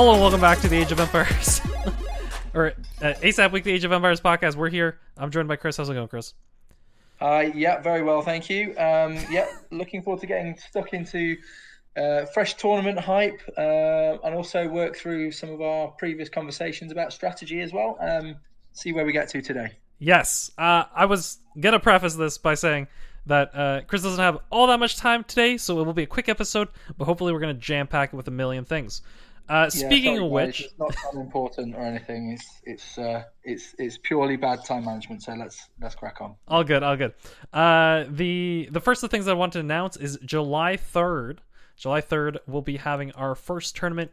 Hello and welcome back to the Age of Empires, or uh, ASAP Week, the Age of Empires podcast. We're here. I'm joined by Chris. How's it going, Chris? Uh, yeah, very well, thank you. Um, yeah, looking forward to getting stuck into uh, fresh tournament hype uh, and also work through some of our previous conversations about strategy as well. Um, see where we get to today. Yes, uh, I was gonna preface this by saying that uh, Chris doesn't have all that much time today, so it will be a quick episode. But hopefully, we're gonna jam pack it with a million things. Uh, speaking yeah, of which, it's not unimportant or anything. It's it's uh, it's it's purely bad time management. So let's let's crack on. all good, all good. Uh, the the first of the things I want to announce is July third. July third, we'll be having our first tournament,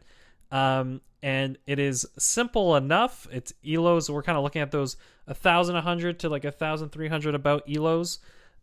um, and it is simple enough. It's elos. We're kind of looking at those a thousand, a hundred to like a thousand three hundred about elos,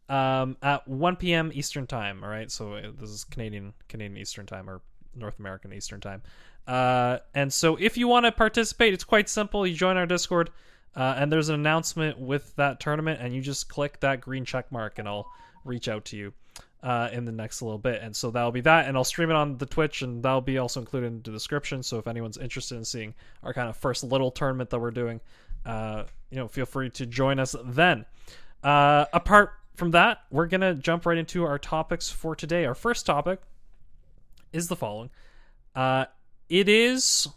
um, at one p.m. Eastern time. All right, so uh, this is Canadian Canadian Eastern time or North American Eastern time. Uh, and so if you want to participate, it's quite simple. You join our Discord, uh, and there's an announcement with that tournament, and you just click that green check mark, and I'll reach out to you uh, in the next little bit. And so that'll be that, and I'll stream it on the Twitch, and that'll be also included in the description. So if anyone's interested in seeing our kind of first little tournament that we're doing, uh, you know, feel free to join us then. Uh, apart from that, we're gonna jump right into our topics for today. Our first topic is the following. Uh, it is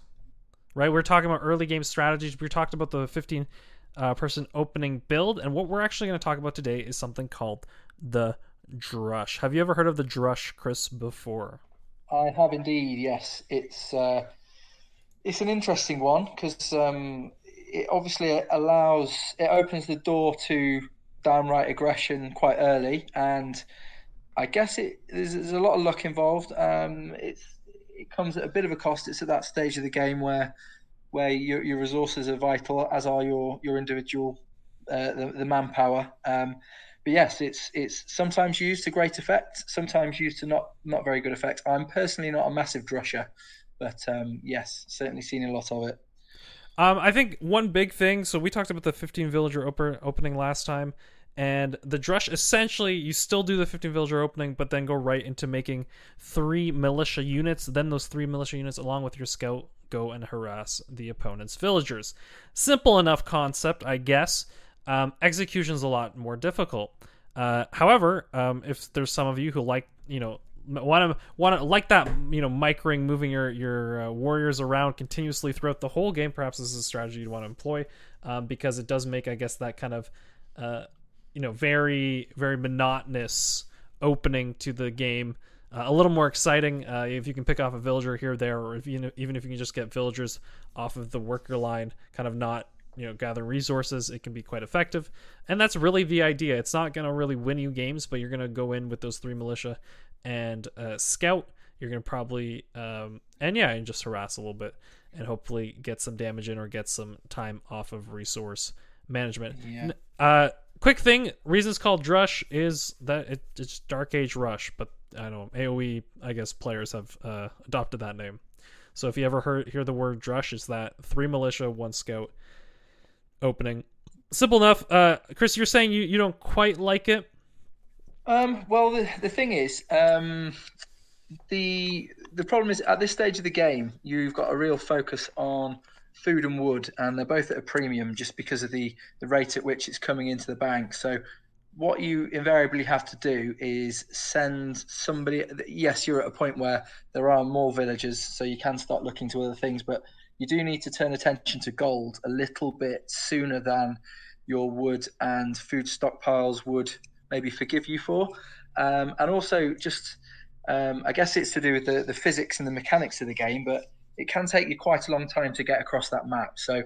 right. We're talking about early game strategies. We talked about the 15 uh, person opening build, and what we're actually going to talk about today is something called the Drush. Have you ever heard of the Drush, Chris, before? I have indeed. Yes, it's uh, it's an interesting one because um, it obviously allows it opens the door to downright aggression quite early, and I guess it there's, there's a lot of luck involved. Um, it comes at a bit of a cost. It's at that stage of the game where where your, your resources are vital, as are your your individual uh, the, the manpower. Um, but yes, it's it's sometimes used to great effect, sometimes used to not not very good effect. I'm personally not a massive drusher, but um, yes, certainly seen a lot of it. Um, I think one big thing. So we talked about the 15 villager opening last time, and the drush essentially you still do the 15 villager opening, but then go right into making three militia units. Then those three militia units, along with your scout, go and harass the opponent's villagers. Simple enough concept, I guess. Um, execution's a lot more difficult. Uh, however, um, if there's some of you who like, you know, want to want to like that, you know, micring, moving your your uh, warriors around continuously throughout the whole game, perhaps this is a strategy you'd want to employ um, because it does make, I guess, that kind of, uh, you know, very very monotonous opening to the game. Uh, a little more exciting uh, if you can pick off a villager here or there, or if you know, even if you can just get villagers off of the worker line, kind of not you know gather resources it can be quite effective and that's really the idea it's not going to really win you games but you're going to go in with those three militia and uh, scout you're going to probably um, and yeah and just harass a little bit and hopefully get some damage in or get some time off of resource management Yeah. uh, quick thing reasons called drush is that it, it's dark age rush but i don't know aoe i guess players have uh, adopted that name so if you ever heard hear the word drush it's that three militia one scout opening. Simple enough. Uh, Chris, you're saying you, you don't quite like it. Um, well, the, the thing is, um, the the problem is at this stage of the game, you've got a real focus on food and wood, and they're both at a premium just because of the the rate at which it's coming into the bank. So, what you invariably have to do is send somebody. Yes, you're at a point where there are more villagers, so you can start looking to other things, but you do need to turn attention to gold a little bit sooner than your wood and food stockpiles would maybe forgive you for. Um, and also, just um, I guess it's to do with the, the physics and the mechanics of the game, but it can take you quite a long time to get across that map. So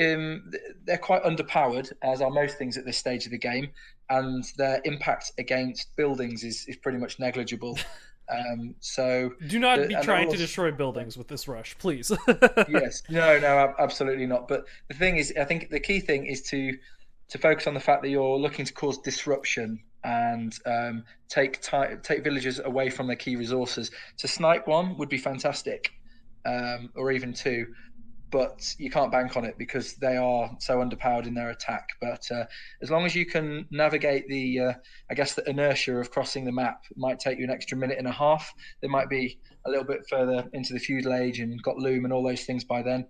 um, they're quite underpowered, as are most things at this stage of the game, and their impact against buildings is, is pretty much negligible. Um, so Do not The- be trying to destroy buildings with this rush, please. yes, no, no, absolutely not. But the thing is, I think the key thing is to to focus on the fact that you're looking to cause disruption and um, take ti take villagers away from their key resources. To snipe one would be fantastic, um, or even two. but you can't bank on it because they are so underpowered in their attack. But uh, as long as you can navigate the, uh, I guess, the inertia of crossing the map, might take you an extra minute and a half. They might be a little bit further into the feudal age and got loom and all those things by then.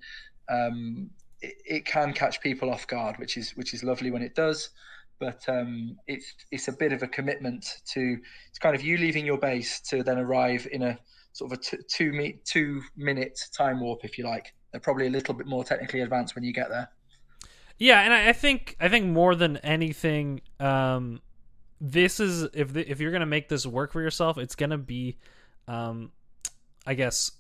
Um, it, it, can catch people off guard, which is which is lovely when it does. But um, it's it's a bit of a commitment to it's kind of you leaving your base to then arrive in a sort of a two me- two minute time warp, if you like. They're probably a little bit more technically advanced when you get there. Yeah, and I, I think I think more than anything, um, this is if the, if you're gonna make this work for yourself, it's gonna be, um, I guess,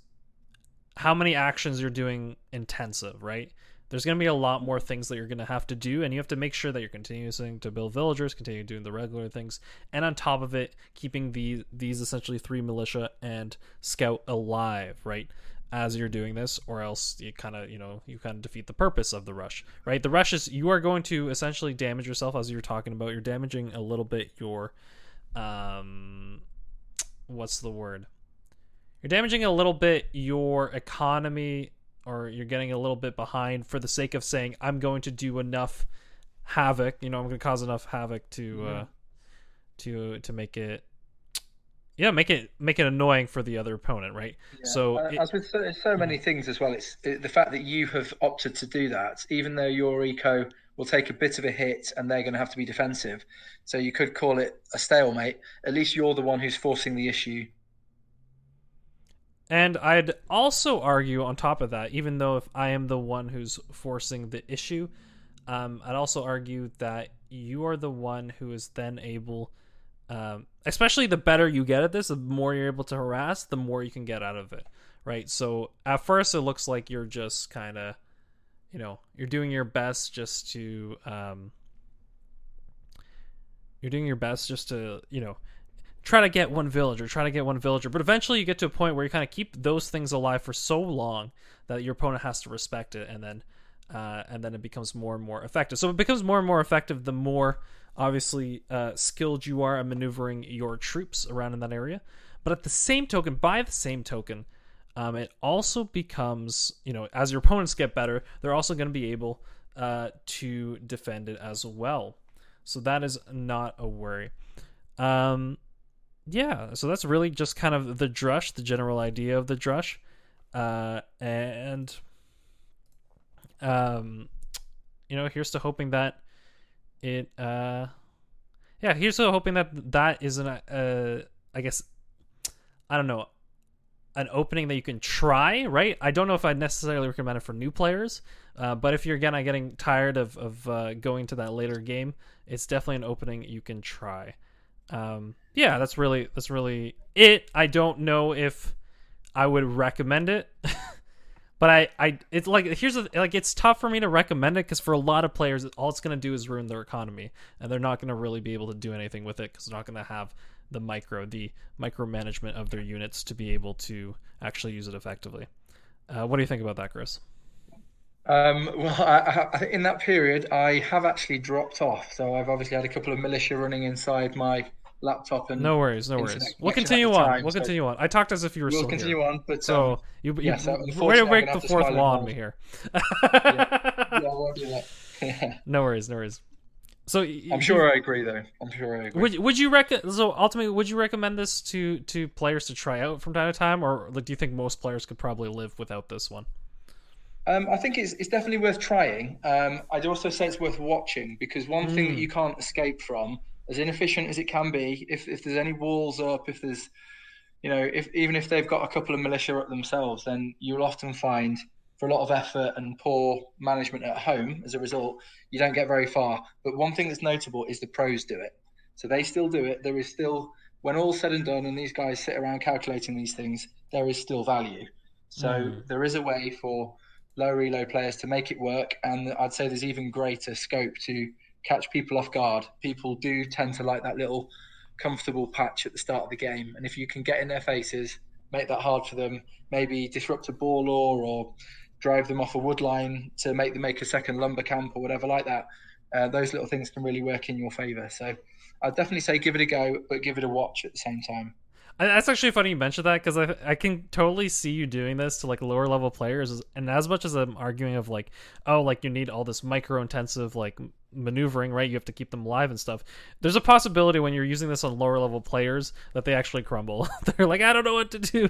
how many actions you're doing intensive, right? There's going to be a lot more things that you're going to have to do, and you have to make sure that you're continuing to build villagers, continue doing the regular things, and on top of it, keeping the these essentially three militia and scout alive, right? as you're doing this or else you kind of you know you kind of defeat the purpose of the rush right the rush is you are going to essentially damage yourself as you're talking about you're damaging a little bit your um what's the word you're damaging a little bit your economy or you're getting a little bit behind for the sake of saying i'm going to do enough havoc you know i'm going to cause enough havoc to uh to to make it yeah make it make it annoying for the other opponent right Yeah. so Uh, it- as with so, so many things as well, it's it, the fact that you have opted to do that, even though your eco will take a bit of a hit and they're going to have to be defensive. So you could call it a stalemate. At least you're the one who's forcing the issue. And I'd also argue on top of that, even though if I am the one who's forcing the issue, um, I'd also argue that you are the one who is then able, um, especially the better you get at this, the more you're able to harass, the more you can get out of it, right? So at first, it looks like you're just kind of, you know, you're doing your best just to, um, you're doing your best just to, you know, try to get one villager, try to get one villager. But eventually you get to a point where you kind of keep those things alive for so long that your opponent has to respect it and then uh, and then it becomes more and more effective. So it becomes more and more effective the more obviously uh, skilled you are at maneuvering your troops around in that area. But at the same token, by the same token, um, it also becomes, you know, as your opponents get better, they're also going to be able uh, to defend it as well. So that is not a worry. Um, yeah, so that's really just kind of the drush, the general idea of the drush, uh, and um, you know, here's to hoping that it, uh, yeah, here's to hoping that that is an, uh, I guess, I don't know, an opening that you can try, right? I don't know if I'd necessarily recommend it for new players, uh, but if you're again getting tired of of uh, going to that later game, it's definitely an opening you can try. Um, yeah, that's really that's really it. I don't know if I would recommend it, but I I it's like here's the, like it's tough for me to recommend it because for a lot of players, all it's gonna do is ruin their economy, and they're not gonna really be able to do anything with it because they're not gonna have the micro the micromanagement of their units to be able to actually use it effectively. Uh, what do you think about that, Chris? Um, well, I, I in that period, I have actually dropped off. So I've obviously had a couple of militia running inside my laptop, and No worries, no worries. We'll continue on. time, we'll so continue on. I talked as if you were we'll still continue here. on. But So um, you, you, yeah, so way to break the fourth law on me here. yeah, I won't do that. no worries, no worries. So I'm sure I agree, though. I'm sure I agree. Would would you rec- so ultimately would you recommend this to to players to try out from time to time, or like do you think most players could probably live without this one? Um, I think it's it's definitely worth trying. Um, I'd also say it's worth watching because one thing Mm. that you can't escape from, as inefficient as it can be, if if there's any walls up, if there's, you know, if even if they've got a couple of militia up themselves, then you'll often find for a lot of effort and poor management at home, as a result, you don't get very far. But one thing that's notable is the pros do it. So they still do it. There is still, when all's said and done, and these guys sit around calculating these things, there is still value. So Mm. there is a way for low reload players to make it work, and I'd say there's even greater scope to catch people off guard. People do tend to like that little comfortable patch at the start of the game, and if you can get in their faces, make that hard for them, maybe disrupt a boar lure or drive them off a wood line to make them make a second lumber camp or whatever like that. Uh, those little things can really work in your favour. So I'd definitely say give it a go, but give it a watch at the same time. That's actually funny you mentioned that because I I can totally see you doing this to like lower level players, and as much as I'm arguing of like, oh, like you need all this micro intensive like maneuvering, right? You have to keep them alive and stuff. There's a possibility when you're using this on lower level players that they actually crumble. They're like, I don't know what to do.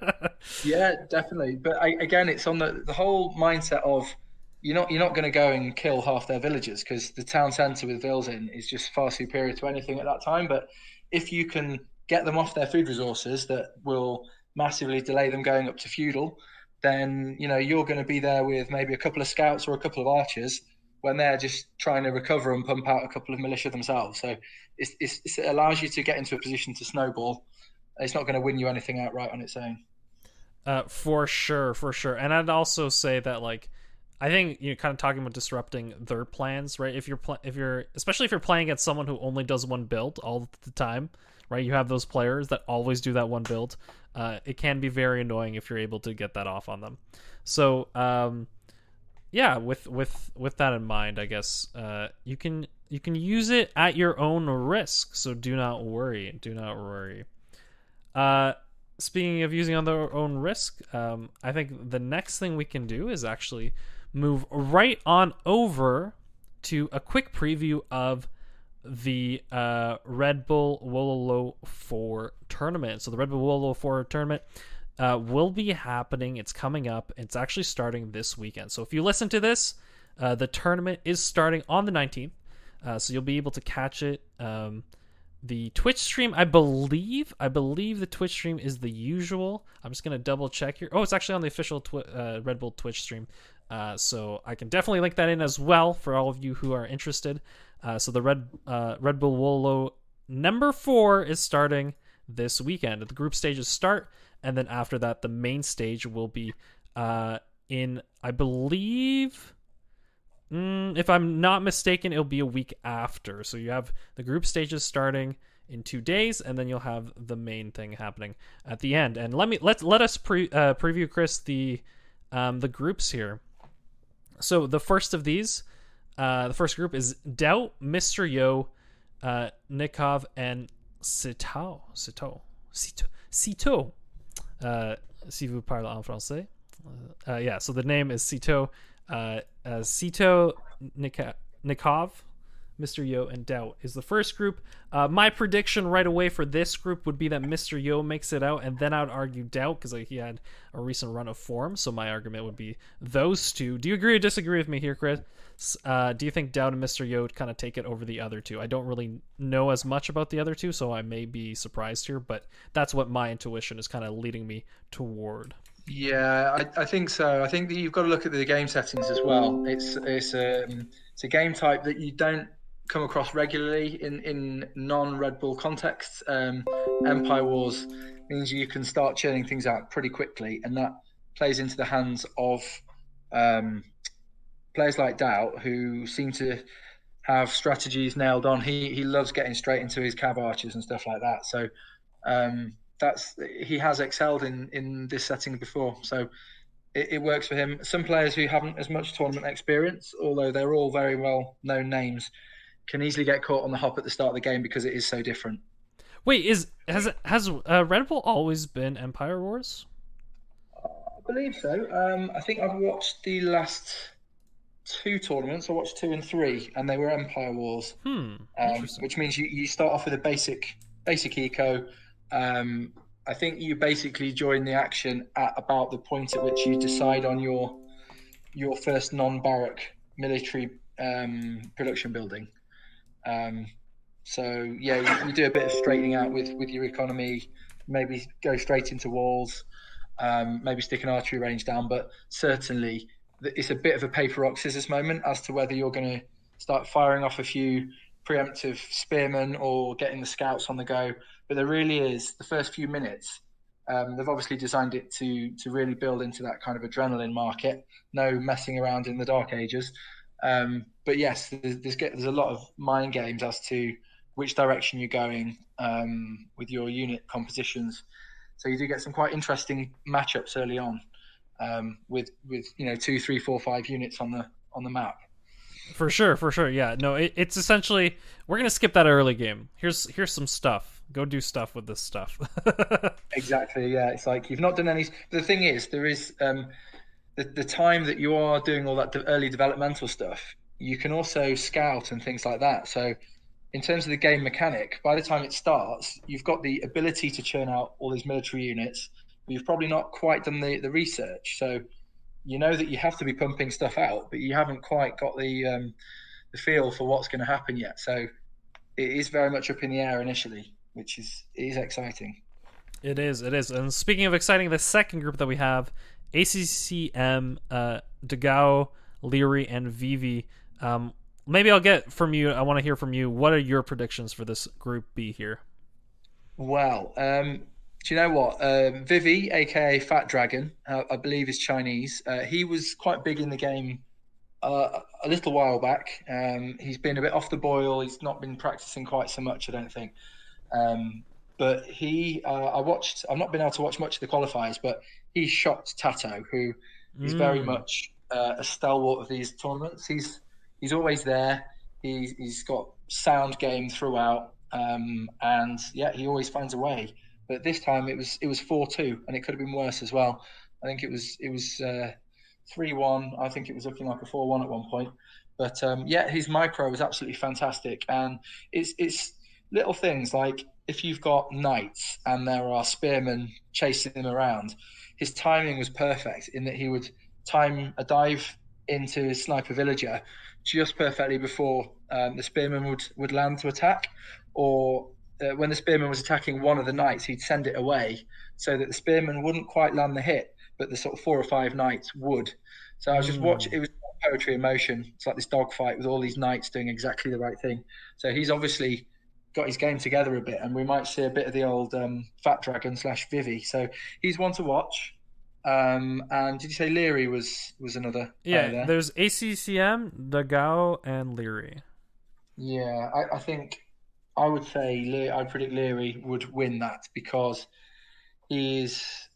yeah, definitely. But I, again, it's on the the whole mindset of you're not you're not going to go and kill half their villagers because the town centre with vills in is just far superior to anything at that time. But if you can get them off their food resources that will massively delay them going up to feudal, then you know you're going to be there with maybe a couple of scouts or a couple of archers when they're just trying to recover and pump out a couple of militia themselves. So it's, it's, it allows you to get into a position to snowball. It's not going to win you anything outright on its own. Uh, for sure, for sure. And I'd also say that like I think you're kind of talking about disrupting their plans, right? If you're pl- if you're especially if you're playing against someone who only does one build all the time, right? You have those players that always do that one build. Uh, it can be very annoying if you're able to get that off on them. So, um, yeah, with with with that in mind, I guess uh, you can you can use it at your own risk. So do not worry. Do not worry. Uh, speaking of using on their own risk, um, I think the next thing we can do is actually move right on over to a quick preview of the uh, Red Bull Wololo 4 tournament. So the Red Bull Wololo 4 tournament uh, will be happening. It's coming up. It's actually starting this weekend. So if you listen to this, uh, the tournament is starting on the 19th. Uh, so you'll be able to catch it. Um, the Twitch stream, I believe, I believe the Twitch stream is the usual. I'm just gonna double check here. Oh, it's actually on the official twi- uh, Red Bull Twitch stream. Uh, so I can definitely link that in as well for all of you who are interested. Uh, so the Red uh, Red Bull Wolo number four is starting this weekend. The group stages start, and then after that, the main stage will be uh, in, I believe, mm, if I'm not mistaken, it'll be a week after. So you have the group stages starting in two days, and then you'll have the main thing happening at the end. And let me let let us pre, uh, preview, Chris, the um, the groups here. So the first of these uh, the first group is DauT, Mr. Yo, uh, Nicov, and Cito. Cito. Cito. Cito. Uh, si vous parlez en français. Uh, yeah, so the name is Cito. Uh, uh, Cito Nicov, Mr. Yo, and DauT is the first group. Uh, my prediction right away for this group would be that Mr. Yo makes it out, and then I would argue DauT because like, he had a recent run of form. So my argument would be those two. Do you agree or disagree with me here, Chris? Uh, do you think Doubt and Mr. Yo kind of take it over the other two? I don't really know as much about the other two, so I may be surprised here, but that's what my intuition is kind of leading me toward. Yeah, I, I, think so. I think that you've got to look at the game settings as well. It's it's a um, it's a game type that you don't come across regularly in in non Red Bull contexts. Um, Empire Wars means you can start churning things out pretty quickly, and that plays into the hands of um, players like DauT who seem to have strategies nailed on. He he loves getting straight into his cav archers and stuff like that. So um, that's he has excelled in in this setting before. So it, it, works for him. Some players who haven't as much tournament experience, although they're all very well known names, can easily get caught on the hop at the start of the game because it is so different. Wait, is has has uh, Red Bull always been Empire Wars? I believe so. Um, I think I've watched the last two tournaments. I watched two and three, and they were Empire Wars. Hmm. Um, which means you, you start off with a basic basic eco. Um, I think you basically join the action at about the point at which you decide on your your first non-barrack military um, production building. Um, so yeah, you, you, do a bit of straightening out with with your economy. Maybe go straight into walls. Um, maybe stick an archery range down, but certainly it's a bit of a paper rock scissors moment as to whether you're going to start firing off a few preemptive spearmen or getting the scouts on the go. But there really is the first few minutes. Um, they've obviously designed it to to really build into that kind of adrenaline market. No messing around in the dark ages. Um, but yes, there's, there's, there's, a lot of mind games as to which direction you're going um, with your unit compositions. So you do get some quite interesting matchups early on um, with with you know two, three, four, five units on the on the map. For sure, for sure. Yeah, no, it, it's essentially we're gonna skip that early game. Here's here's some stuff. Go do stuff with this stuff. exactly. Yeah, it's like you've not done any. The thing is, there is um, the the time that you are doing all that early developmental stuff. You can also scout and things like that. So, in terms of the game mechanic, by the time it starts, you've got the ability to churn out all these military units. But you've probably not quite done the the research. So you know that you have to be pumping stuff out, but you haven't quite got the um, the feel for what's going to happen yet. So it is very much up in the air initially, which is is exciting. It is. It is. And speaking of exciting, the second group that we have, ACCM, uh, Dogao, Leary, and Vivi. Um, maybe I'll get from you. I want to hear from you. What are your predictions for this group B here? Well, um, do you know what? Um, Vivi, aka Fat Dragon, uh, I believe is Chinese. Uh, he was quite big in the game uh, a little while back. Um, he's been a bit off the boil. He's not been practicing quite so much, I don't think. Um, but he, uh, I watched. I've not been able to watch much of the qualifiers, but he shot Tatoh, who is mm. very much uh, a stalwart of these tournaments. He's he's always there. He's, he's got sound game throughout, um, and yeah, he always finds a way. But this time it was it was four two, and it could have been worse as well. I think it was it was uh, three uh, one. I think it was looking like a four one at one point. But um, yeah, his micro was absolutely fantastic, and it's it's little things like if you've got knights and there are spearmen chasing them around, his timing was perfect in that he would time a dive into his sniper villager just perfectly before um, the spearman would, would land to attack, or uh, when the spearman was attacking one of the knights, he'd send it away so that the spearman wouldn't quite land the hit, but the sort of four or five knights would. So I was just mm. watching. It was poetry in motion. It's like this dogfight with all these knights doing exactly the right thing. So he's obviously got his game together a bit, and we might see a bit of the old um, Fat Dragon slash Vivi. So he's one to watch. Um, and did you say Leary was was another? Yeah, there? there's ACCM, Dogao, and Leary. Yeah, I, I think I would say I predict Leary would win that because he's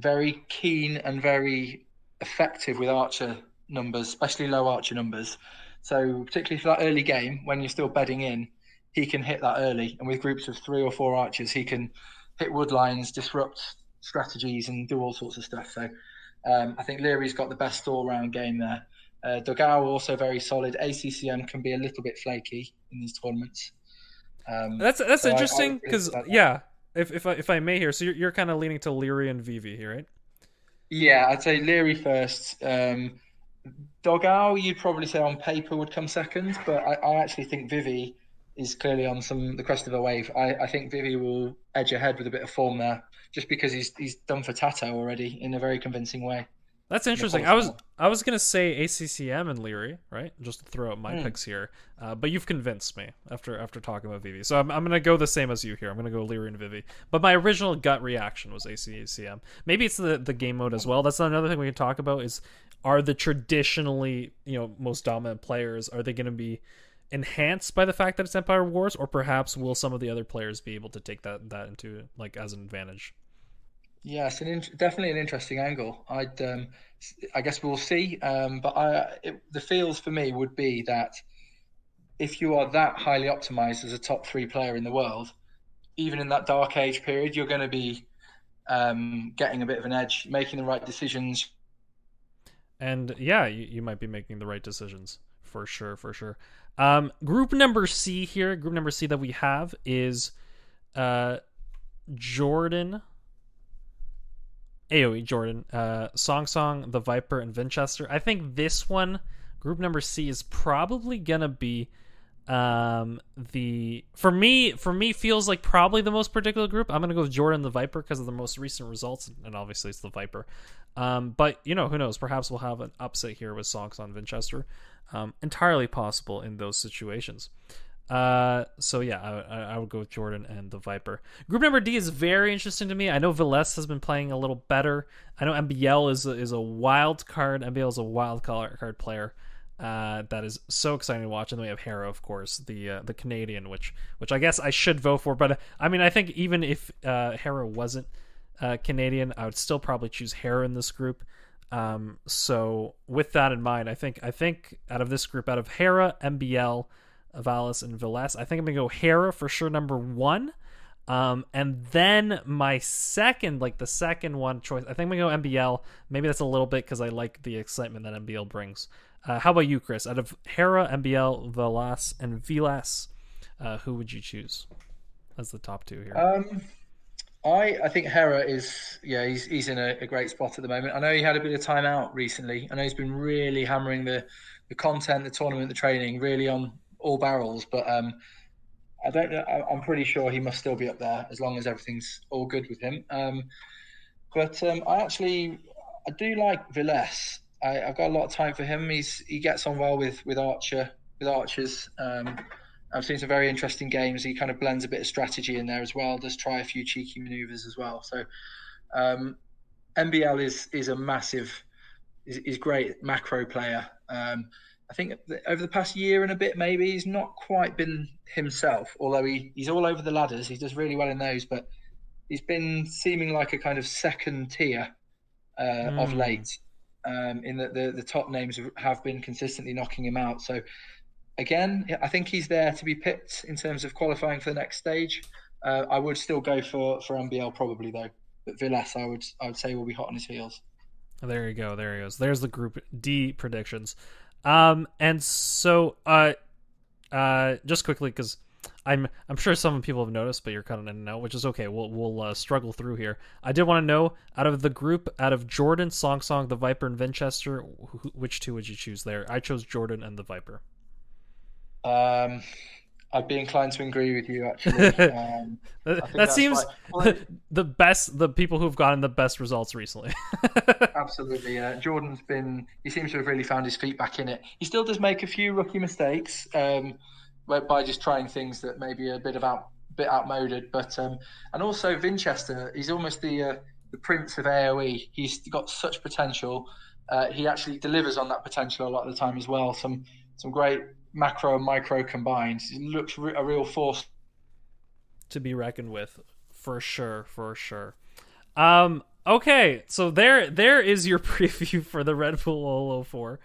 very keen and very effective with archer numbers, especially low archer numbers. So particularly for that early game when you're still bedding in, he can hit that early, and with groups of three or four archers, he can hit wood lines, disrupt strategies, and do all sorts of stuff. So um, I think Leary's got the best all-round game there. Uh, Dogao also very solid. ACCM can be a little bit flaky in these tournaments. Um, that's that's so interesting because yeah, if if I, if I may here, so you're, you're kind of leaning to Leary and Vivi here, right? Yeah, I'd say Leary first. Um, Dogao, you'd probably say on paper would come second, but I, I actually think Vivi is clearly on some the crest of a wave. I, I think Vivi will edge ahead with a bit of form there, just because he's he's done for Tatoh already in a very convincing way. That's interesting. I was I was gonna say ACCM and Leary, right? Just to throw out my mm. picks here, uh, but you've convinced me after after talking about Vivi. So I'm I'm gonna go the same as you here. I'm gonna go Leary and Vivi. But my original gut reaction was ACCM. Maybe it's the the game mode as well. That's another thing we can talk about. Is are the traditionally you know most dominant players are they gonna be enhanced by the fact that it's Empire Wars, or perhaps will some of the other players be able to take that that into like as an advantage? Yes, an in- definitely an interesting angle. I'd, um, I guess we'll see. Um, but I, it, the feels for me would be that if you are that highly optimized as a top three player in the world, even in that dark age period, you're going to be um, getting a bit of an edge, making the right decisions. And yeah, you, you might be making the right decisions for sure, for sure. Um, group number C here, group number C that we have is uh, Jordan AoE Jordan, uh, Song Song, The Viper, and Winchester. I think this one, group number C, is probably gonna be um the for me for me feels like probably the most particular group i'm gonna go with jordan the viper because of the most recent results and obviously it's the viper um but you know who knows perhaps we'll have an upset here with songs on Winchester. um entirely possible in those situations uh, so yeah, I, I, would go with Jordan and the Viper. Group number D is very interesting to me. I know Velez has been playing a little better. I know MBL is a, is a wild card. MBL is a wild card player. Uh, that is so exciting to watch. And then we have Hera, of course, the uh, the Canadian, which which I guess I should vote for. But uh, I mean, I think even if uh, Hera wasn't uh, Canadian, I would still probably choose Hera in this group. Um, so with that in mind, I think I think out of this group, out of Hera, MBL, Valis, and Viles, I think I'm gonna go Hera for sure number one. Um, and then my second, like the second one choice, I think I'm gonna go MBL. Maybe that's a little bit because I like the excitement that MBL brings. Uh, how about you, Chris? Out of Hera, MBL, Velas, and Vilas, uh, who would you choose as the top two here? Um, I I think Hera is yeah he's he's in a, a, great spot at the moment. I know he had a bit of time out recently. I know he's been really hammering the the content, the tournament, the training, really on all barrels. But um, I don't know. I'm pretty sure he must still be up there as long as everything's all good with him. Um, but um, I actually I do like Villes. I, have got a lot of time for him. He's he gets on well with with Archer with archers. Um, I've seen some very interesting games. He kind of blends a bit of strategy in there as well. Does try a few cheeky maneuvers as well. So um, MBL is is a massive, is, is great macro player. Um, I think over the past year and a bit, maybe he's not quite been himself. Although he, he's all over the ladders, he does really well in those. But he's been seeming like a kind of second tier uh, mm. of late. Um, in that the, the top names have been consistently knocking him out. So again, I think he's there to be picked in terms of qualifying for the next stage. Uh, I would still go for, for MBL probably though, but Vilas I would I would say will be hot on his heels. There you go. There he goes. There's the Group D predictions. Um, and so uh, uh, just quickly because I'm I'm sure some people have noticed, but you're cutting in and out, which is okay. We'll we'll uh, struggle through here. I did want to know out of the group, out of Jordan, Song Song, the Viper, and Winchester, wh- which two would you choose there? I chose Jordan and the Viper. Um, I'd be inclined to agree with you. Actually, um, that seems well, the best. The people who've gotten the best results recently. absolutely, yeah. Jordan's been. He seems to have really found his feet back in it. He still does make a few rookie mistakes um, by just trying things that maybe are a bit of out, bit outmoded. But um, and also Vinchester, he's almost the uh, the prince of AOE. He's got such potential. Uh, he actually delivers on that potential a lot of the time as well. Some some great macro and micro combined. It looks a real force to be reckoned with, for sure, for sure. Um, okay, so there there is your preview for the Red Bull 004.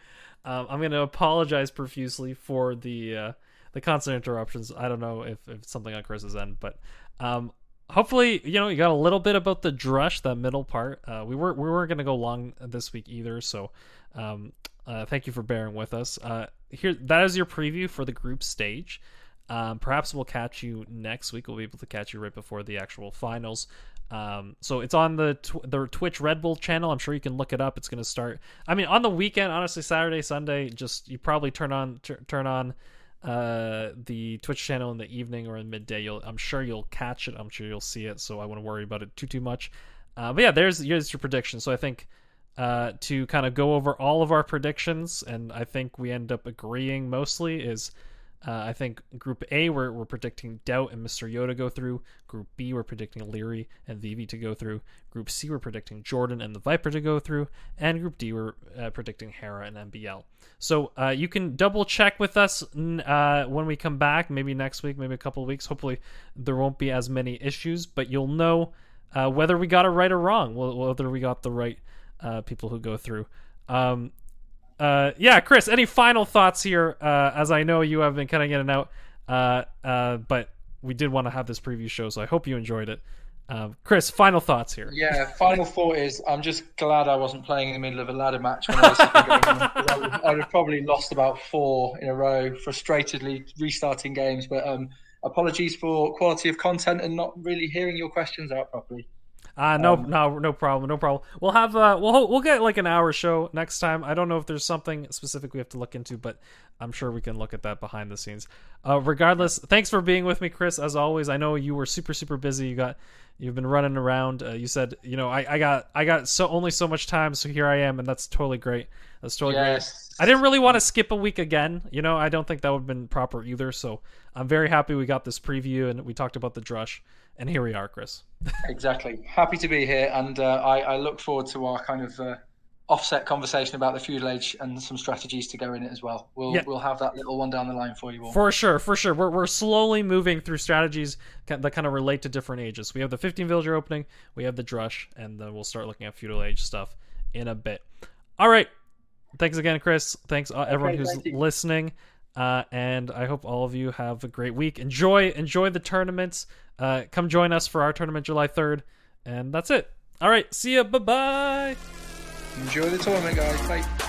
Um, I'm going to apologize profusely for the uh, the constant interruptions. I don't know if, if something on Chris's end, but um, hopefully, you know, you got a little bit about the drush, that middle part. Uh, we were we weren't to go long this week either, so um, uh, thank you for bearing with us. Uh, here, that is your preview for the group stage. Um, perhaps we'll catch you next week. We'll be able to catch you right before the actual finals. Um, so it's on the tw- the Twitch Red Bull channel. I'm sure you can look it up. It's going to start. I mean, on the weekend, honestly, Saturday, Sunday, just you probably turn on t- turn on uh, the Twitch channel in the evening or in midday. You'll, I'm sure you'll catch it. I'm sure you'll see it. So I wouldn't worry about it too too much. Uh, but yeah, there's here's your prediction. So I think uh, to kind of go over all of our predictions, and I think we end up agreeing mostly is. Uh, I think Group A, we're, we're predicting DauT and Mr. Yoda go through. Group B, we're predicting Leary and Vivi to go through. Group C, we're predicting Jordan and the Viper to go through. And Group D, we're uh, predicting Hera and MBL. So uh, you can double check with us uh, when we come back, maybe next week, maybe a couple weeks. Hopefully, there won't be as many issues, but you'll know uh, whether we got it right or wrong, whether we got the right uh, people who go through. Um, uh, yeah, Chris, any final thoughts here? Uh, as I know you have been kind of getting out, uh, uh, but we did want to have this preview show, so I hope you enjoyed it. Um, Chris, final thoughts here. Yeah, final thought is I'm just glad I wasn't playing in the middle of a ladder match when I was I would, have probably lost about four in a row, frustratedly restarting games. But um, apologies for quality of content and not really hearing your questions out properly. Uh, no, um, no, no problem, no problem. We'll have uh, we'll we'll get like an hour show next time. I don't know if there's something specific we have to look into, but I'm sure we can look at that behind the scenes. Uh, regardless, thanks for being with me, Chris. As always, I know you were super super busy. You got you've been running around. Uh, you said you know I, I got I got so only so much time, so here I am, and that's totally great. That's totally yes. great. I didn't really want to skip a week again. You know, I don't think that would have been proper either. So I'm very happy we got this preview and we talked about the drush and here we are, Chris. exactly. Happy to be here, and uh, I, I, look forward to our kind of uh, offset conversation about the feudal age and some strategies to go in it as well. We'll yeah. we'll have that little one down the line for you all. For sure, for sure. We're we're slowly moving through strategies that kind of relate to different ages. We have the 15 villager opening, we have the drush, and then we'll start looking at feudal age stuff in a bit. All right. Thanks again, Chris. Thanks uh, everyone who's thank listening. Uh, and I hope all of you have a great week. Enjoy enjoy the tournaments. Uh, come join us for our tournament July 3rd. And that's it. All right. See ya. Bye bye. Enjoy the tournament, guys. Bye.